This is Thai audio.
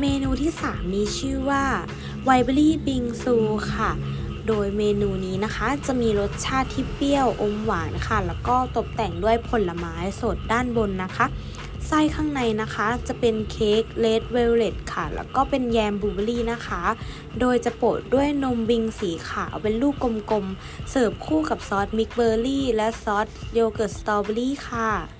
เมนูที่ 3 มีชื่อว่า wild berry บิงซูค่ะ โดยเมนูนี้นะคะจะมีรสชาติที่เปรี้ยวอมหวานค่ะ แล้วก็ตกแต่งด้วยผลไม้สดด้านบนนะคะไส้ข้างในนะคะจะเป็นเค้ก red velvet ค่ะ แล้วก็เป็นแยมบลูเบอรี่นะคะ โดยจะโปะด้วยนมวิงสีขาวเป็นลูกกลมๆ เสิร์ฟคู่กับซอส mixed berry และซอสโยเกิร์ตสตรอเบอรี่ค่ะ